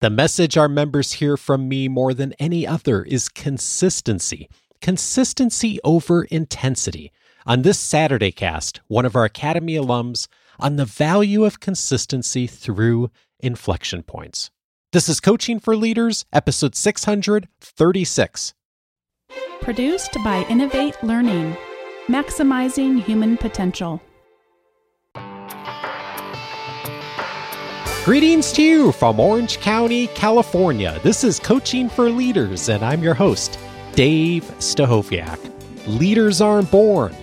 The message our members hear from me more than any other is consistency. Consistency over intensity. On this Saturday cast, one of our Academy alums on the value of consistency through inflection points. This is Coaching for Leaders, episode 636. Produced by Innovate Learning, maximizing human potential. Greetings to you from Orange County, California. This is Coaching for Leaders, and I'm your host, Dave Stachowiak. Leaders aren't born,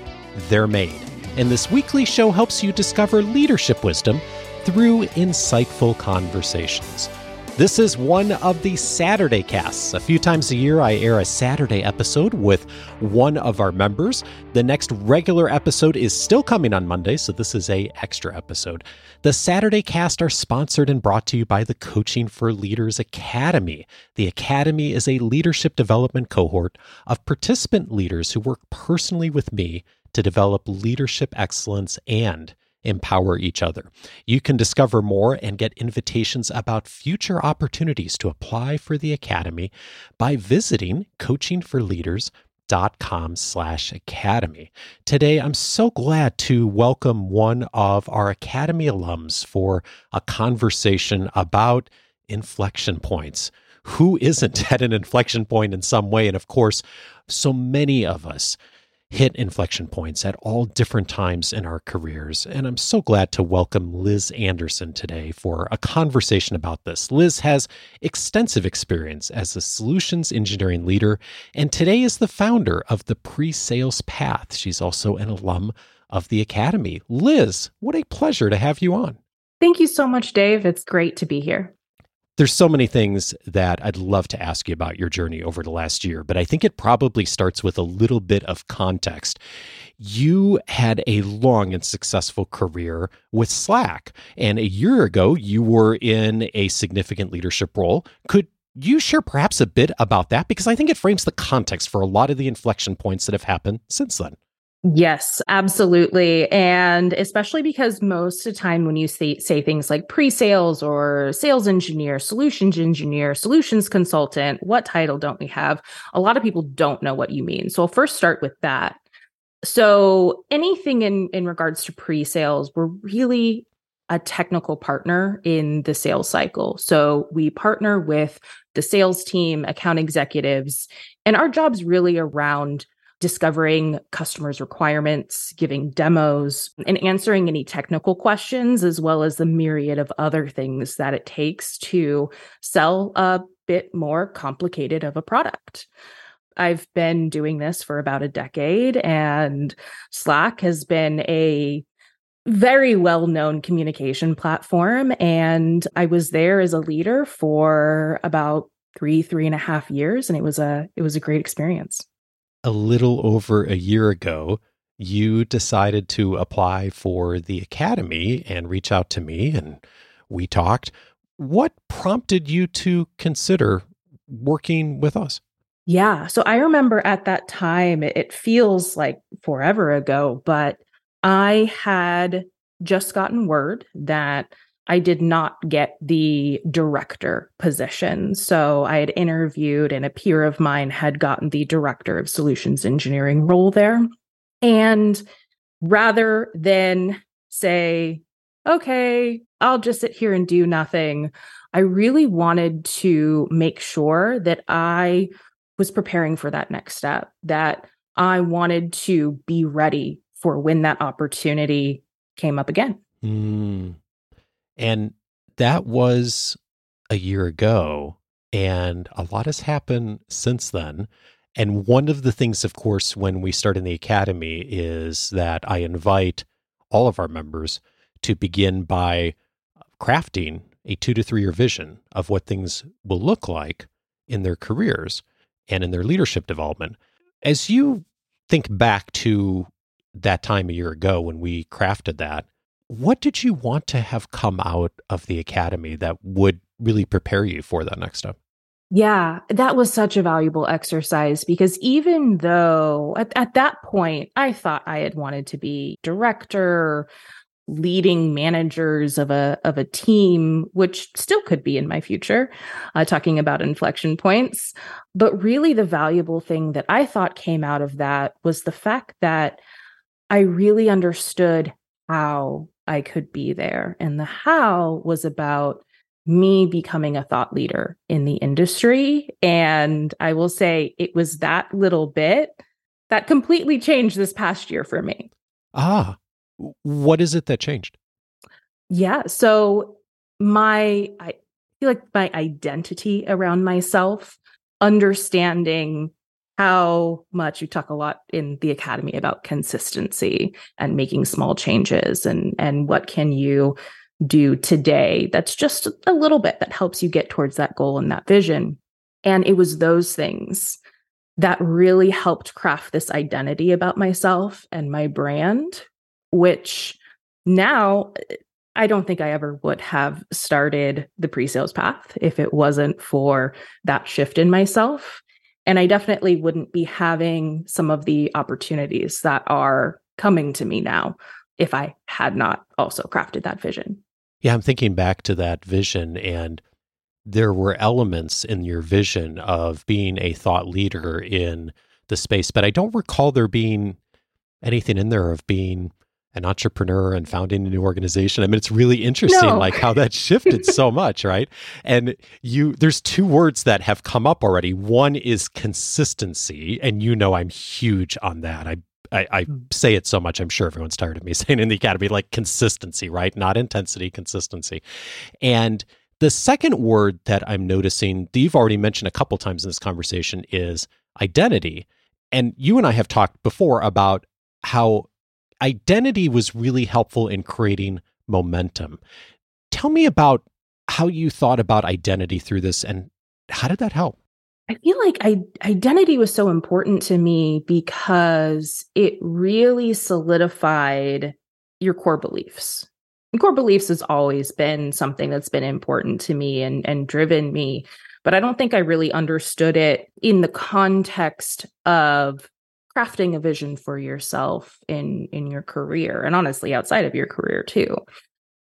they're made. And this weekly show helps you discover leadership wisdom through insightful conversations. This is one of the Saturday casts. A few times a year, I air a Saturday episode with one of our members. The next regular episode is still coming on Monday, so this is a extra episode. The Saturday cast are sponsored and brought to you by the Coaching for Leaders Academy. The Academy is a leadership development cohort of participant leaders who work personally with me to develop leadership excellence and empower each other. You can discover more and get invitations about future opportunities to apply for the Academy by visiting coachingforleaders.com slash academy. Today, I'm so glad to welcome one of our Academy alums for a conversation about inflection points. Who isn't at an inflection point in some way? And of course, so many of us hit inflection points at all different times in our careers. And I'm so glad to welcome Liz Anderson today for a conversation about this. Liz has extensive experience as a solutions engineering leader, and today is the founder of the PreSales Path. She's also an alum of the Academy. Liz, what a pleasure to have you on. Thank you so much, Dave. It's great to be here. There's so many things that I'd love to ask you about your journey over the last year, but I think it probably starts with a little bit of context. You had a long and successful career with Slack, and a year ago, you were in a significant leadership role. Could you share perhaps a bit about that? Because I think it frames the context for a lot of the inflection points that have happened since then. Yes, absolutely. And especially because most of the time when you say, say things like pre-sales or sales engineer, solutions engineer, solutions consultant, what title don't we have? A lot of people don't know what you mean. So I'll first start with that. So anything in, in regards to pre-sales, we're really a technical partner in the sales cycle. So we partner with the sales team, account executives, and our job's really around discovering customers' requirements, giving demos, and answering any technical questions, as well as the myriad of other things that it takes to sell a bit more complicated of a product. I've been doing this for about a decade, and Slack has been a very well known communication platform. And I was there as a leader for about three, three and a half years. And it was a it was a great experience a little over a year ago, you decided to apply for the academy and reach out to me, and we talked. What prompted you to consider working with us? Yeah. So I remember at that time, it feels like forever ago, but I had just gotten word that I did not get the director position. So I had interviewed, and a peer of mine had gotten the director of solutions engineering role there. And rather than say, okay, I'll just sit here and do nothing, I really wanted to make sure that I was preparing for that next step, that I wanted to be ready for when that opportunity came up again. Mm. And that was a year ago. And a lot has happened since then. And one of the things, of course, when we start in the academy is that I invite all of our members to begin by crafting a two to three year vision of what things will look like in their careers and in their leadership development. As you think back to that time a year ago when we crafted that, what did you want to have come out of the academy that would really prepare you for that next step? Yeah, that was such a valuable exercise because even though at, at that point I thought I had wanted to be director, leading managers of a of a team which still could be in my future uh, talking about inflection points but really the valuable thing that i thought came out of that was the fact that i really understood how i could be there and the how was about me becoming a thought leader in the industry and i will say it was that little bit that completely changed this past year for me ah what is it that changed? Yeah. So my I feel like my identity around myself, understanding how much you talk a lot in the academy about consistency and making small changes and and what can you do today that's just a little bit that helps you get towards that goal and that vision and it was those things that really helped craft this identity about myself and my brand which now I don't think I ever would have started the pre sales path if it wasn't for that shift in myself. And I definitely wouldn't be having some of the opportunities that are coming to me now if I had not also crafted that vision. Yeah, I'm thinking back to that vision, and there were elements in your vision of being a thought leader in the space, but I don't recall there being anything in there of being an entrepreneur and founding a new organization. I mean, it's really interesting, no. like how that shifted so much, right? And you, there's two words that have come up already. One is consistency, and you know I'm huge on that. I I, I, hmm. say it so much, I'm sure everyone's tired of me saying in the academy, like consistency, right? Not intensity, consistency. And the second word that I'm noticing, that you've already mentioned a couple times in this conversation, is identity. And you and I have talked before about how identity was really helpful in creating momentum. Tell me about how you thought about identity through this and how did that help? I feel like I, identity was so important to me because it really solidified your core beliefs. And core beliefs has always been something that's been important to me and, and driven me, but I don't think I really understood it in the context of crafting a vision for yourself in in your career and honestly outside of your career too.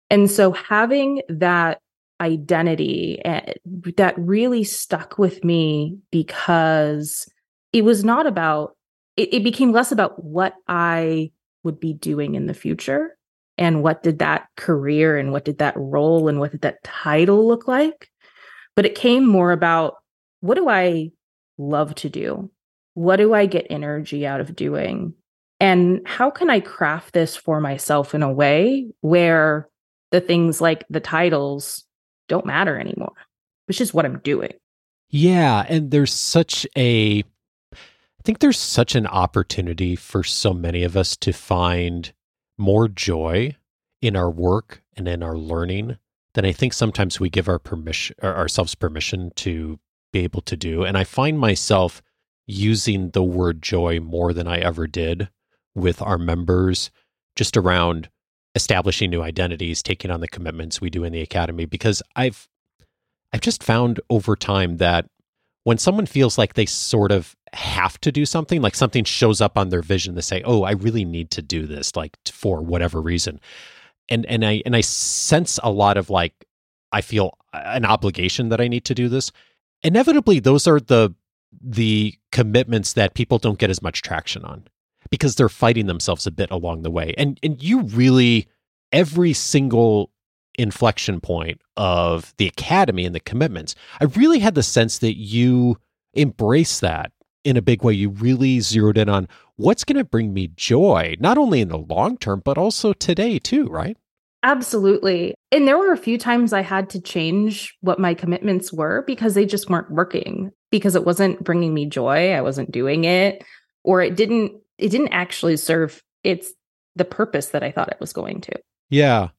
And so having that identity eh, that really stuck with me because it was not about it, it became less about what i would be doing in the future and what did that career and what did that role and what did that title look like but it came more about what do i love to do what do I get energy out of doing? And how can I craft this for myself in a way where the things like the titles don't matter anymore? Which is what I'm doing. Yeah. And there's such a, I think there's such an opportunity for so many of us to find more joy in our work and in our learning than I think sometimes we give our permission ourselves permission to be able to do. And I find myself using the word joy more than I ever did with our members, just around establishing new identities, taking on the commitments we do in the academy. Because I've I've just found over time that when someone feels like they sort of have to do something, like something shows up on their vision, they say, "Oh, I really need to do this," like for whatever reason, and and I and I sense a lot of like I feel an obligation that I need to do this. Inevitably, those are the the commitments that people don't get as much traction on because they're fighting themselves a bit along the way. And and you really every single inflection point of the academy and the commitments, I really had the sense that you embrace that in a big way. You really zeroed in on what's going to bring me joy, not only in the long term, but also today too, right? Absolutely. And there were a few times I had to change what my commitments were because they just weren't working because it wasn't bringing me joy. I wasn't doing it or it didn't it didn't actually serve its the purpose that I thought it was going to. Yeah.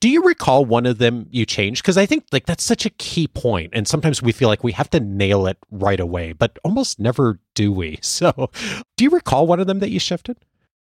Do you recall one of them you changed? Because I think like that's such a key point, and sometimes we feel like we have to nail it right away, but almost never do we. So, do you recall one of them that you shifted?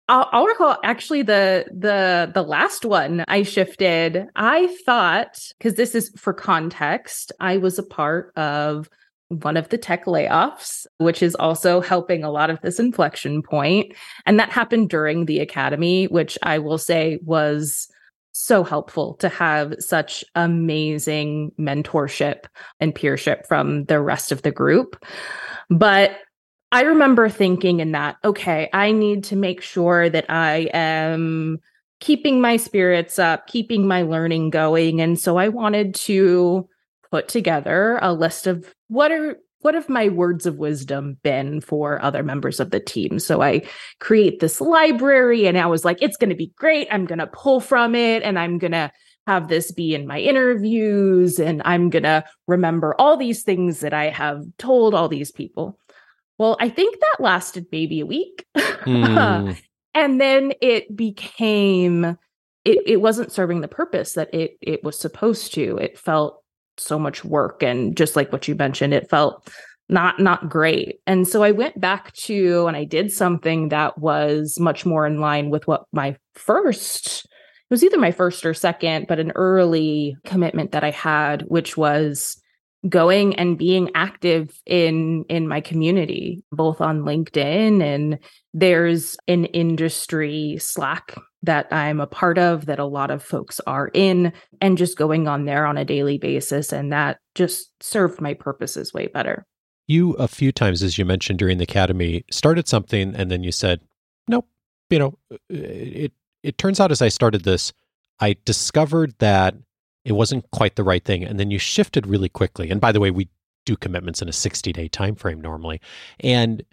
I'll, I'll, recall actually the the the last one I shifted. I thought because this is for context, I was a part of one of the tech layoffs, which is also helping a lot of this inflection point, and that happened during the academy, which I will say was so helpful to have such amazing mentorship and peership from the rest of the group. But I remember thinking in that, okay, I need to make sure that I am keeping my spirits up, keeping my learning going. And so I wanted to put together a list of what are what have my words of wisdom been for other members of the team? So I create this library and I was like, it's going to be great. I'm going to pull from it and I'm going to have this be in my interviews and I'm going to remember all these things that I have told all these people. Well, I think that lasted maybe a week. Mm. and then it became it, it wasn't serving the purpose that it it was supposed to. It felt so much work and just like what you mentioned it felt not not great. And so i went back to and i did something that was much more in line with what my first it was either my first or second but an early commitment that i had which was going and being active in in my community both on linkedin and there's an industry slack that i'm a part of that a lot of folks are in and just going on there on a daily basis and that just served my purposes way better. You a few times as you mentioned during the academy started something and then you said nope you know uh, it it turns out as i started this i discovered that it wasn't quite the right thing and then you shifted really quickly and by the way we do commitments in a 60 day time frame normally and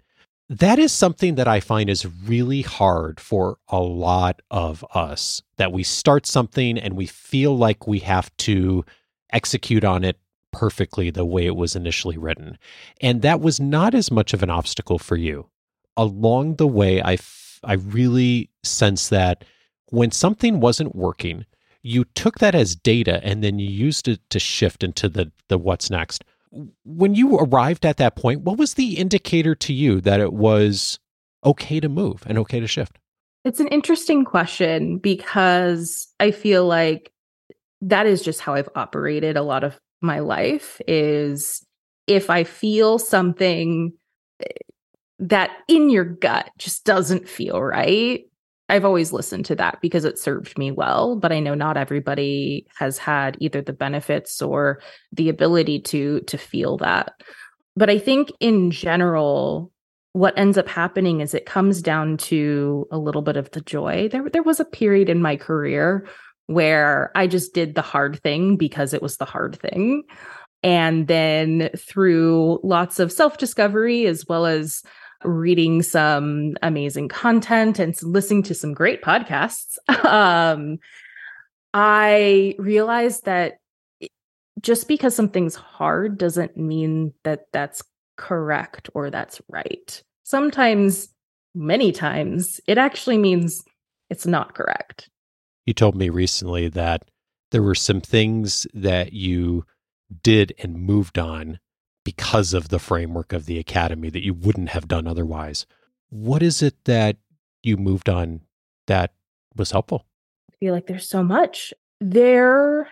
that is something that i find is really hard for a lot of us that we start something and we feel like we have to execute on it perfectly the way it was initially written and that was not as much of an obstacle for you along the way I, f- I really sense that when something wasn't working you took that as data and then you used it to shift into the the what's next. When you arrived at that point, what was the indicator to you that it was okay to move and okay to shift? It's an interesting question because I feel like that is just how I've operated a lot of my life is if I feel something eh, that in your gut just doesn't feel right, I've always listened to that because it served me well, but I know not everybody has had either the benefits or the ability to to feel that. But I think in general what ends up happening is it comes down to a little bit of the joy. There there was a period in my career where I just did the hard thing because it was the hard thing. And then through lots of self-discovery as well as reading some amazing content and listening to some great podcasts, um, I realized that just because something's hard doesn't mean that that's correct or that's right. Sometimes, many times, it actually means it's not correct. You told me recently that there were some things that you did and moved on because of the framework of the academy that you wouldn't have done otherwise. What is it that you moved on that was helpful? I feel like there's so much. There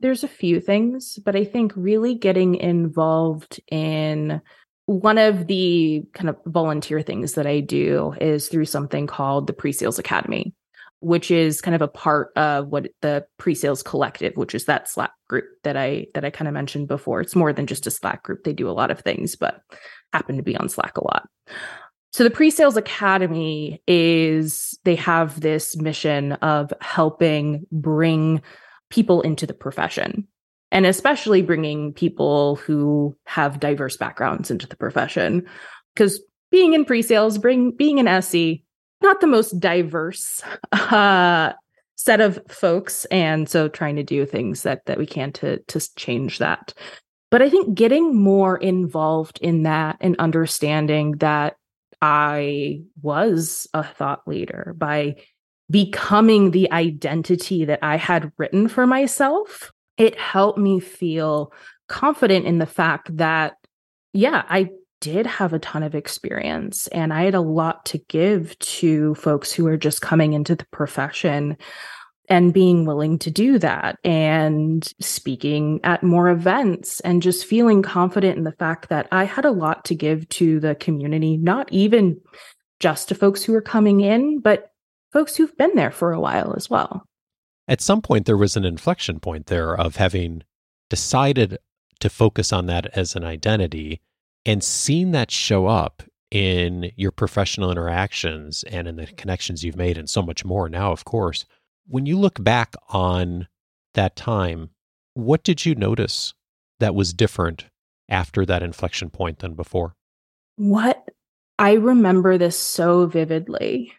there's a few things, but I think really getting involved in one of the kind of volunteer things that I do is through something called the Pre-Sales Academy which is kind of a part of what the pre-sales collective which is that slack group that i that i kind of mentioned before. It's more than just a slack group. They do a lot of things but happen to be on slack a lot. So the pre-sales academy is they have this mission of helping bring people into the profession and especially bringing people who have diverse backgrounds into the profession. Because being in pre-sales bring being an SE not the most diverse uh, set of folks, and so trying to do things that that we can to to change that. But I think getting more involved in that and understanding that I was a thought leader by becoming the identity that I had written for myself, it helped me feel confident in the fact that, yeah, I did have a ton of experience and I had a lot to give to folks who are just coming into the profession and being willing to do that and speaking at more events and just feeling confident in the fact that I had a lot to give to the community, not even just to folks who are coming in, but folks who've been there for a while as well. at some point there was an inflection point there of having decided to focus on that as an identity and seen that show up in your professional interactions and in the connections you've made and so much more now of course when you look back on that time what did you notice that was different after that inflection point than before? What i remember this so vividly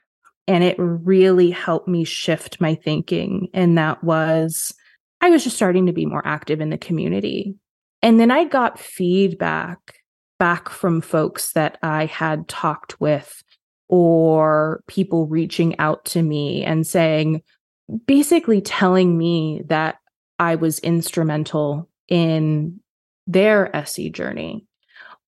and it really helped me shift my thinking and that was i was just starting to be more active in the community. And then i got feedback back from folks that I had talked with or people reaching out to me and saying, basically telling me that I was instrumental in their SE journey,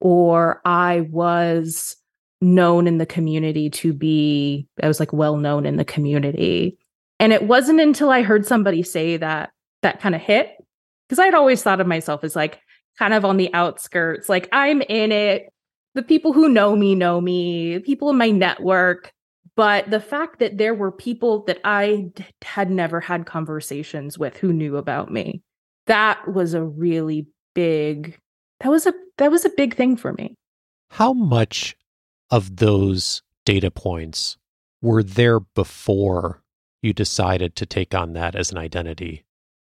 or I was known in the community to be, I was like well known in the community. And it wasn't until I heard somebody say that that kind of hit, because I'd always thought of myself as like, kind of on the outskirts. Like I'm in it. The people who know me know me, people in my network. But the fact that there were people that I d- had never had conversations with who knew about me, that was a really big that was a that was a big thing for me. How much of those data points were there before you decided to take on that as an identity?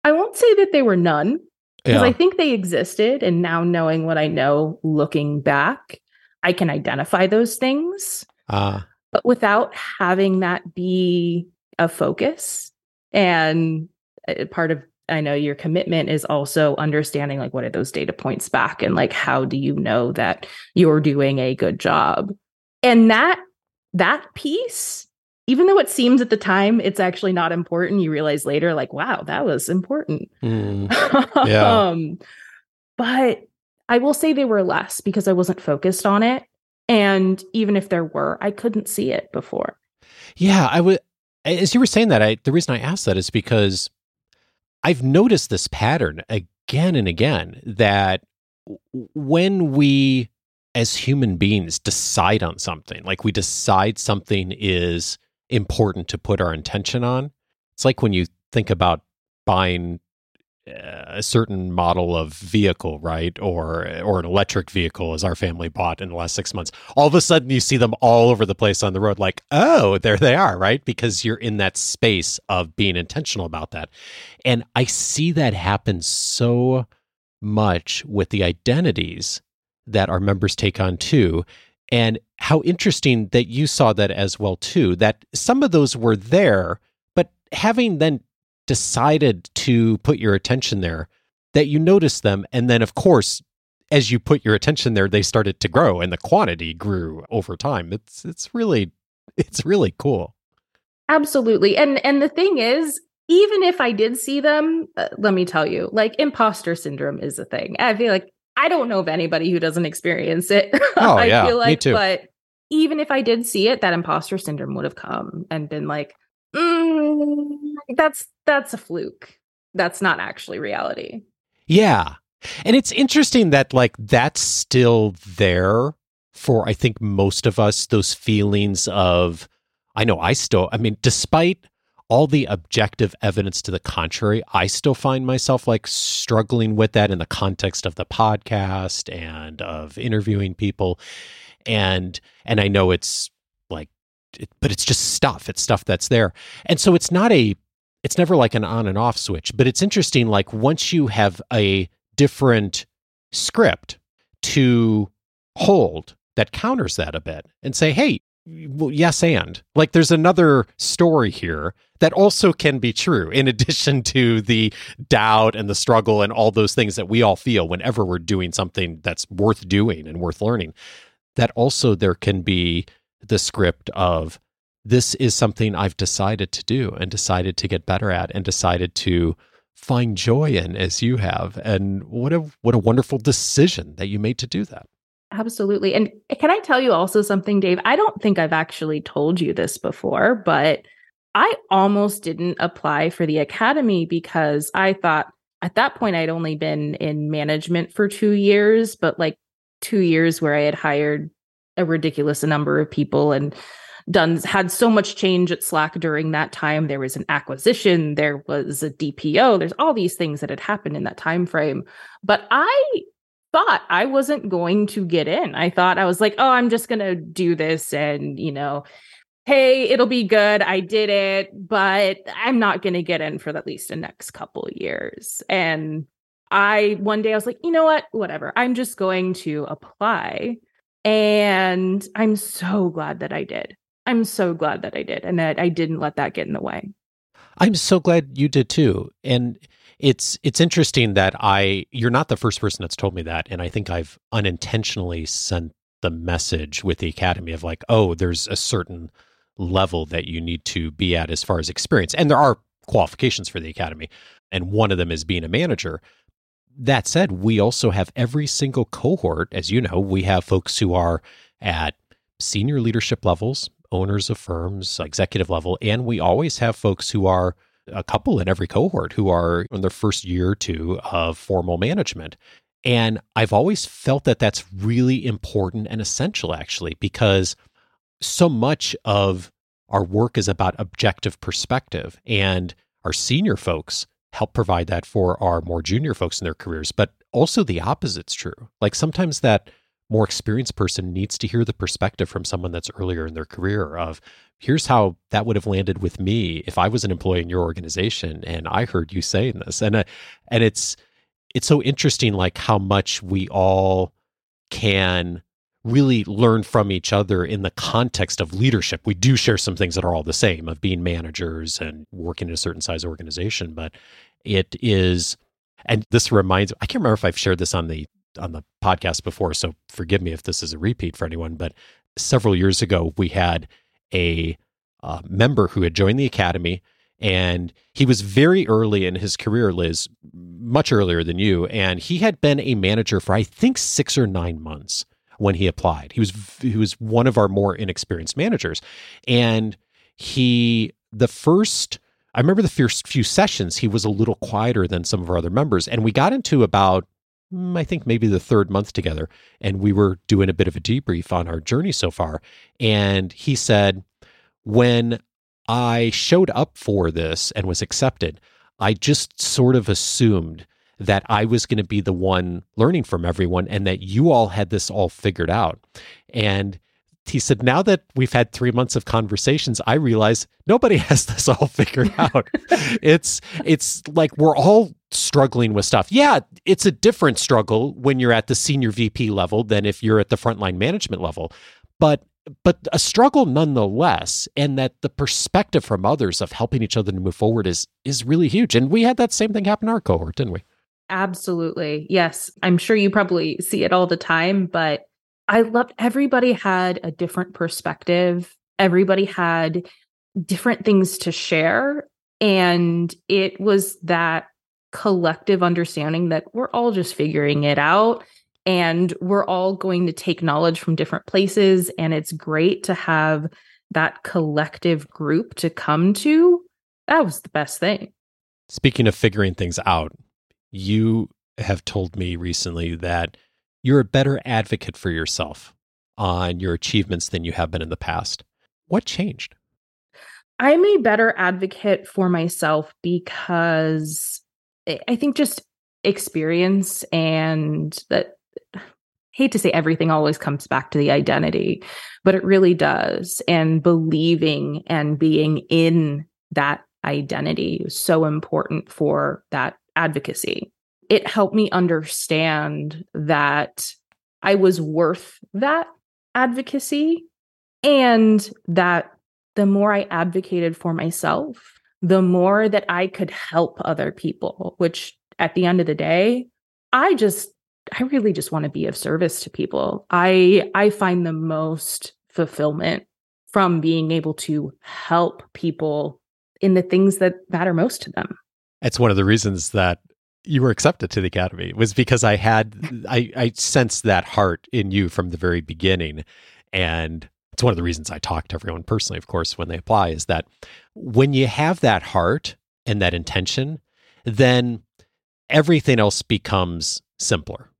I won't say that they were none because yeah. I think they existed. And now knowing what I know, looking back, I can identify those things. Uh, but without having that be a focus and uh, part of I know your commitment is also understanding like what are those data points back and like how do you know that you're doing a good job. And that that piece even though it seems at the time it's actually not important, you realize later, like, wow, that was important. Mm, yeah. um, but I will say they were less because I wasn't focused on it. And even if there were, I couldn't see it before. Yeah, I would. As you were saying that, I the reason I asked that is because I've noticed this pattern again and again that when we as human beings decide on something, like we decide something is important to put our intention on. It's like when you think about buying uh, a certain model of vehicle, right, or or an electric vehicle, as our family bought in the last six months. All of a sudden, you see them all over the place on the road. Like, oh, there they are, right? Because you're in that space of being intentional about that, and I see that happen so much with the identities that our members take on too. And how interesting that you saw that as well too that some of those were there but having then decided to put your attention there that you noticed them and then of course as you put your attention there they started to grow and the quantity grew over time. It's it's really it's really cool. Absolutely. And and the thing is even if i did see them uh, let me tell you like imposter syndrome is a thing. I feel like I don't know of anybody who doesn't experience it. Oh, I yeah, feel like, me too. But even if I did see it, that imposter syndrome would have come and been like, mm, that's that's a fluke. That's not actually reality. Yeah. And it's interesting that like that's still there for I think most of us, those feelings of I know I still I mean, despite all the objective evidence to the contrary, I still find myself like struggling with that in the context of the podcast and of interviewing people. And and I know it's like it, but it's just stuff. It's stuff that's there. And so it's not a it's never like an on and off switch, but it's interesting like once you have a different script to hold that counters that a bit and say, "Hey, well, yes and. Like there's another story here that also can be true in addition to the doubt and the struggle and all those things that we all feel whenever we're doing something that's worth doing and worth learning that also there can be the script of this is something I've decided to do and decided to get better at and decided to find joy in as you have. And what a what a wonderful decision that you made to do that Absolutely. And can I tell you also something, Dave? I don't think I've actually told you this before, but I almost didn't apply for the academy because I thought at that point I'd only been in management for two years, but like two years where I had hired a ridiculous number of people and done had so much change at Slack during that time. There was an acquisition, there was a DPO, there's all these things that had happened in that time frame. But I thought I wasn't going to get in. I thought I was like, oh, I'm just going to do this and, you know, hey, it'll be good. I did it, but I'm not going to get in for at least the next couple years. And I one day I was like, you know what? Whatever. I'm just going to apply. And I'm so glad that I did. I'm so glad that I did and that I didn't let that get in the way. I'm so glad you did too. And it's it's interesting that I you're not the first person that's told me that and I think I've unintentionally sent the message with the academy of like, oh, there's a certain level that you need to be at as far as experience. And there are qualifications for the academy, and one of them is being a manager. That said, we also have every single cohort, as you know, we have folks who are at senior leadership levels, owners of firms, executive level, and we always have folks who are a couple in every cohort who are in their first year or two of formal management. And I've always felt that that's really important and essential, actually, because so much of our work is about objective perspective. And our senior folks help provide that for our more junior folks in their careers. But also the opposite's true. Like sometimes that more experienced person needs to hear the perspective from someone that's earlier in their career of here's how that would have landed with me if I was an employee in your organization and I heard you saying this and uh, and it's it's so interesting like how much we all can really learn from each other in the context of leadership. We do share some things that are all the same of being managers and working in a certain size organization, but it is and this reminds I can't remember if I've shared this on the on the podcast before, so forgive me if this is a repeat for anyone, but several years ago we had a uh, member who had joined the academy and he was very early in his career liz much earlier than you and he had been a manager for i think 6 or 9 months when he applied. He was he was one of our more inexperienced managers and he the first i remember the first few sessions he was a little quieter than some of our other members and we got into about Mm, I think maybe the third month together, and we were doing a bit of a debrief on our journey so far. And he said, when I showed up for this and was accepted, I just sort of assumed that I was going to be the one learning from everyone and that you all had this all figured out. And he said, now that we've had three months of conversations, I realize nobody has this all figured out. it's it's like we're all struggling with stuff. Yeah, it's a different struggle when you're at the senior VP level than if you're at the frontline management level. But but a struggle nonetheless and that the perspective from others of helping each other to move forward is is really huge and we had that same thing happen in our cohort didn't we absolutely yes i'm sure you probably see it all the time but i loved everybody had a different perspective. Everybody had different things to share and it was that collective understanding that we're all just figuring it out and we're all going to take knowledge from different places and it's great to have that collective group to come to. That was the best thing. Speaking of figuring things out you have told me recently that you're a better advocate for yourself on your achievements than you have been in the past what changed i'm a better advocate for myself because i think just experience and that hate to say everything always comes back to the identity, but it really does. And believing and being in that identity is so important for that advocacy. It helped me understand that I was worth that advocacy and that the more I advocated for myself, the more that I could help other people, which at the end of the day, I just I really just want to be of service to people. I I find the most fulfillment from being able to help people in the things that matter most to them. It's one of the reasons that you were accepted to the academy was because I had I I sensed that heart in you from the very beginning and it's one of the reasons I talk to everyone personally of course when they apply is that when you have that heart and that intention then everything else becomes simpler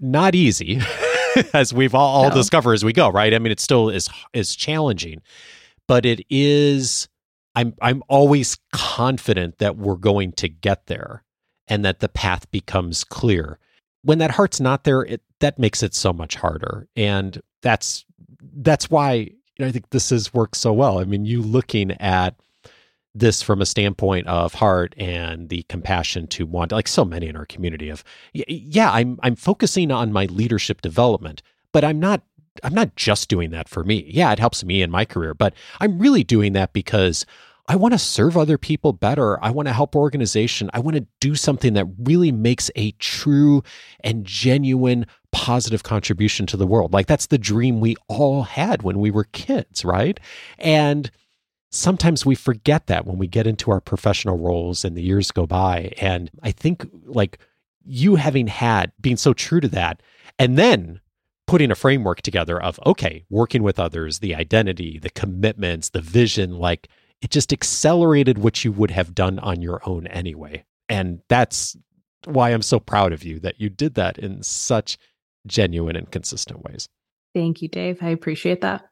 not easy, as we've all, all no. discover as we go, right? I mean, it still is is challenging, but it is I'm I'm always confident that we're going to get there and that the path becomes clear. When that heart's not there, it that makes it so much harder. And that's that's why you know, I think this has worked so well. I mean, you looking at this from a standpoint of heart and the compassion to want like so many in our community of yeah i'm i'm focusing on my leadership development but i'm not i'm not just doing that for me yeah it helps me in my career but i'm really doing that because i want to serve other people better. I want to help organization. I want to do something that really makes a true and genuine positive contribution to the world. Like that's the dream we all had when we were kids right? And sometimes we forget that when we get into our professional roles and the years go by. And I think like you having had being so true to that and then putting a framework together of okay, working with others, the identity, the commitments, the vision, like it just accelerated what you would have done on your own anyway. And that's why I'm so proud of you that you did that in such genuine and consistent ways. Thank you, Dave. I appreciate that.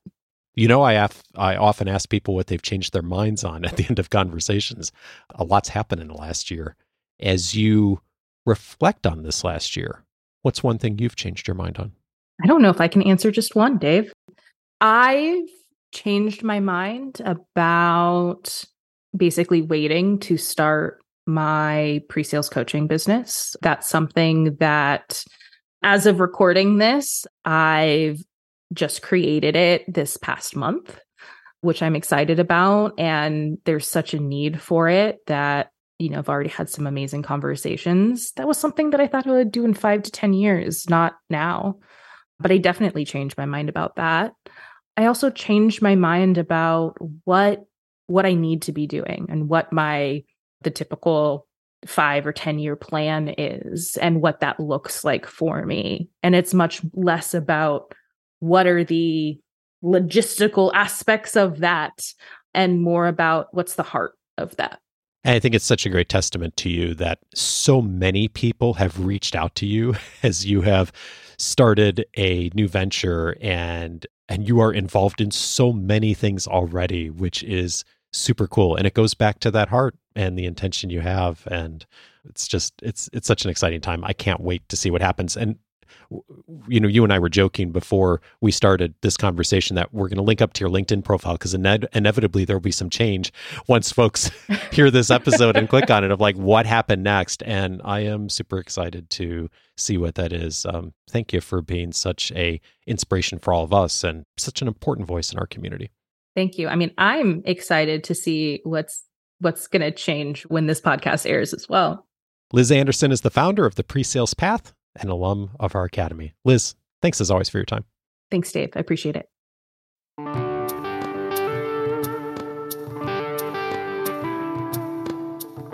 You know, I have, I often ask people what they've changed their minds on at the end of conversations. A lot's happened in the last year. As you reflect on this last year, what's one thing you've changed your mind on? I don't know if I can answer just one, Dave. I've changed my mind about basically waiting to start my pre sales coaching business. That's something that, as of recording this, I've just created it this past month, which I'm excited about. And there's such a need for it that, you know, I've already had some amazing conversations. That was something that I thought I would do in five to 10 years, not now. But I definitely changed my mind about that. I also changed my mind about what what I need to be doing and what my the typical five or 10 year plan is and what that looks like for me. And it's much less about what are the logistical aspects of that and more about what's the heart of that. And I think it's such a great testament to you that so many people have reached out to you as you have started a new venture and and you are involved in so many things already which is super cool and it goes back to that heart and the intention you have and it's just it's it's such an exciting time. I can't wait to see what happens. And you know, you and I were joking before we started this conversation that we're going to link up to your LinkedIn profile because ine- inevitably there will be some change once folks hear this episode and click on it of like what happened next. And I am super excited to see what that is. Um, thank you for being such a inspiration for all of us and such an important voice in our community. Thank you. I mean, I'm excited to see what's what's going to change when this podcast airs as well. Liz Anderson is the founder of the PreSales Path an alum of our academy. Liz, thanks as always for your time. Thanks, Dave. I appreciate it.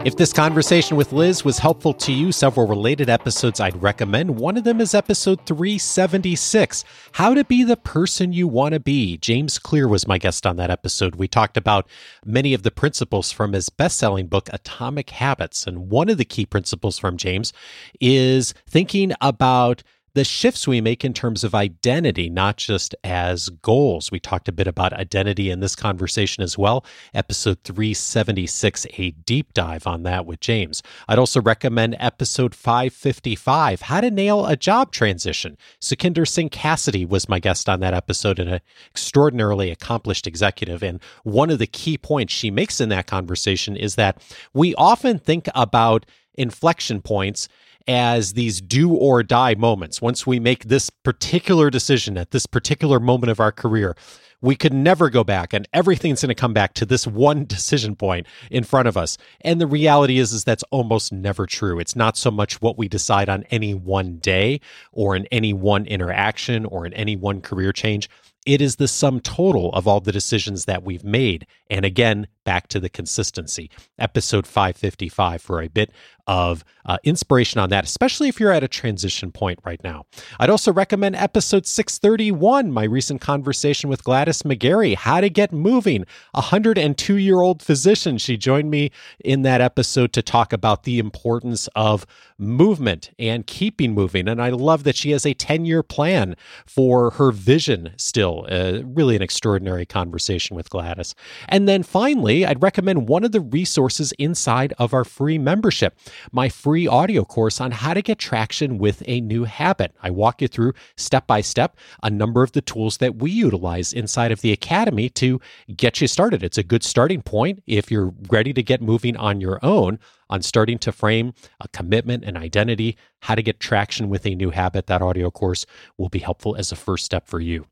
If this conversation with Liz was helpful to you, several related episodes I'd recommend. One of them is episode 376 How to Be the Person You Want to Be. James Clear was my guest on that episode. We talked about many of the principles from his best selling book, Atomic Habits. And one of the key principles from James is thinking about the shifts we make in terms of identity, not just as goals. We talked a bit about identity in this conversation as well. Episode 376, a deep dive on that with James. I'd also recommend episode 555, How to Nail a Job Transition. Sukhinder Singh Cassidy was my guest on that episode, and an extraordinarily accomplished executive. And one of the key points she makes in that conversation is that we often think about inflection points as these do or die moments. Once we make this particular decision at this particular moment of our career, we could never go back and everything's going to come back to this one decision point in front of us. And the reality is is that's almost never true. It's not so much what we decide on any one day or in any one interaction or in any one career change. It is the sum total of all the decisions that we've made. And again, back to the consistency. Episode 555 for a bit of uh, inspiration on that, especially if you're at a transition point right now. I'd also recommend episode 631, my recent conversation with Gladys McGarey, How to Get Moving, a 102 year old physician. She joined me in that episode to talk about the importance of movement and keeping moving. And I love that she has a 10 year plan for her vision still. Uh, really an extraordinary conversation with Gladys. And then finally, I'd recommend one of the resources inside of our free membership, my free audio course on how to get traction with a new habit. I walk you through step by step a number of the tools that we utilize inside of the Academy to get you started. It's a good starting point if you're ready to get moving on your own on starting to frame a commitment and identity, how to get traction with a new habit. That audio course will be helpful as a first step for you.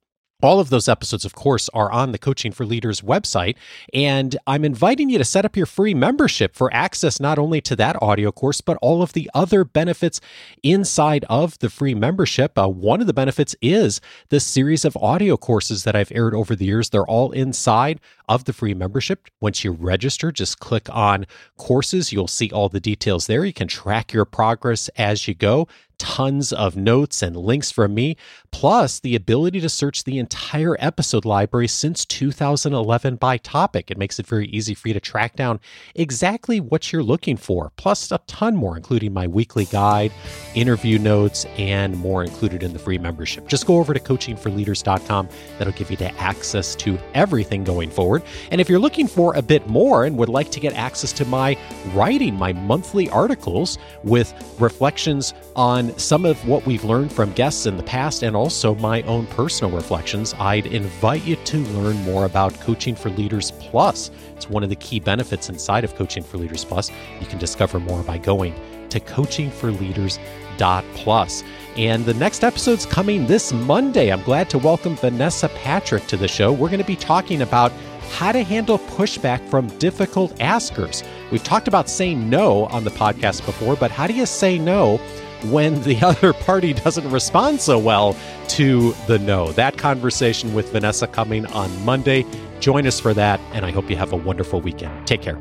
All of those episodes, of course, are on the Coaching for Leaders website. And I'm inviting you to set up your free membership for access not only to that audio course, but all of the other benefits inside of the free membership. Uh, one of the benefits is the series of audio courses that I've aired over the years. They're all inside of the free membership. Once you register, just click on courses. You'll see all the details there. You can track your progress as you go tons of notes and links from me, plus the ability to search the entire episode library since 2011 by topic. It makes it very easy for you to track down exactly what you're looking for, plus a ton more, including my weekly guide, interview notes, and more included in the free membership. Just go over to coachingforleaders.com. That'll give you the access to everything going forward. And if you're looking for a bit more and would like to get access to my writing, my monthly articles with reflections on some of what we've learned from guests in the past and also my own personal reflections, I'd invite you to learn more about Coaching for Leaders Plus. It's one of the key benefits inside of Coaching for Leaders Plus. You can discover more by going to coachingforleaders.plus. And the next episode's coming this Monday. I'm glad to welcome Vanessa Patrick to the show. We're going to be talking about how to handle pushback from difficult askers. We've talked about saying no on the podcast before, but how do you say no when the other party doesn't respond so well to the no. That conversation with Vanessa coming on Monday. Join us for that, and I hope you have a wonderful weekend. Take care.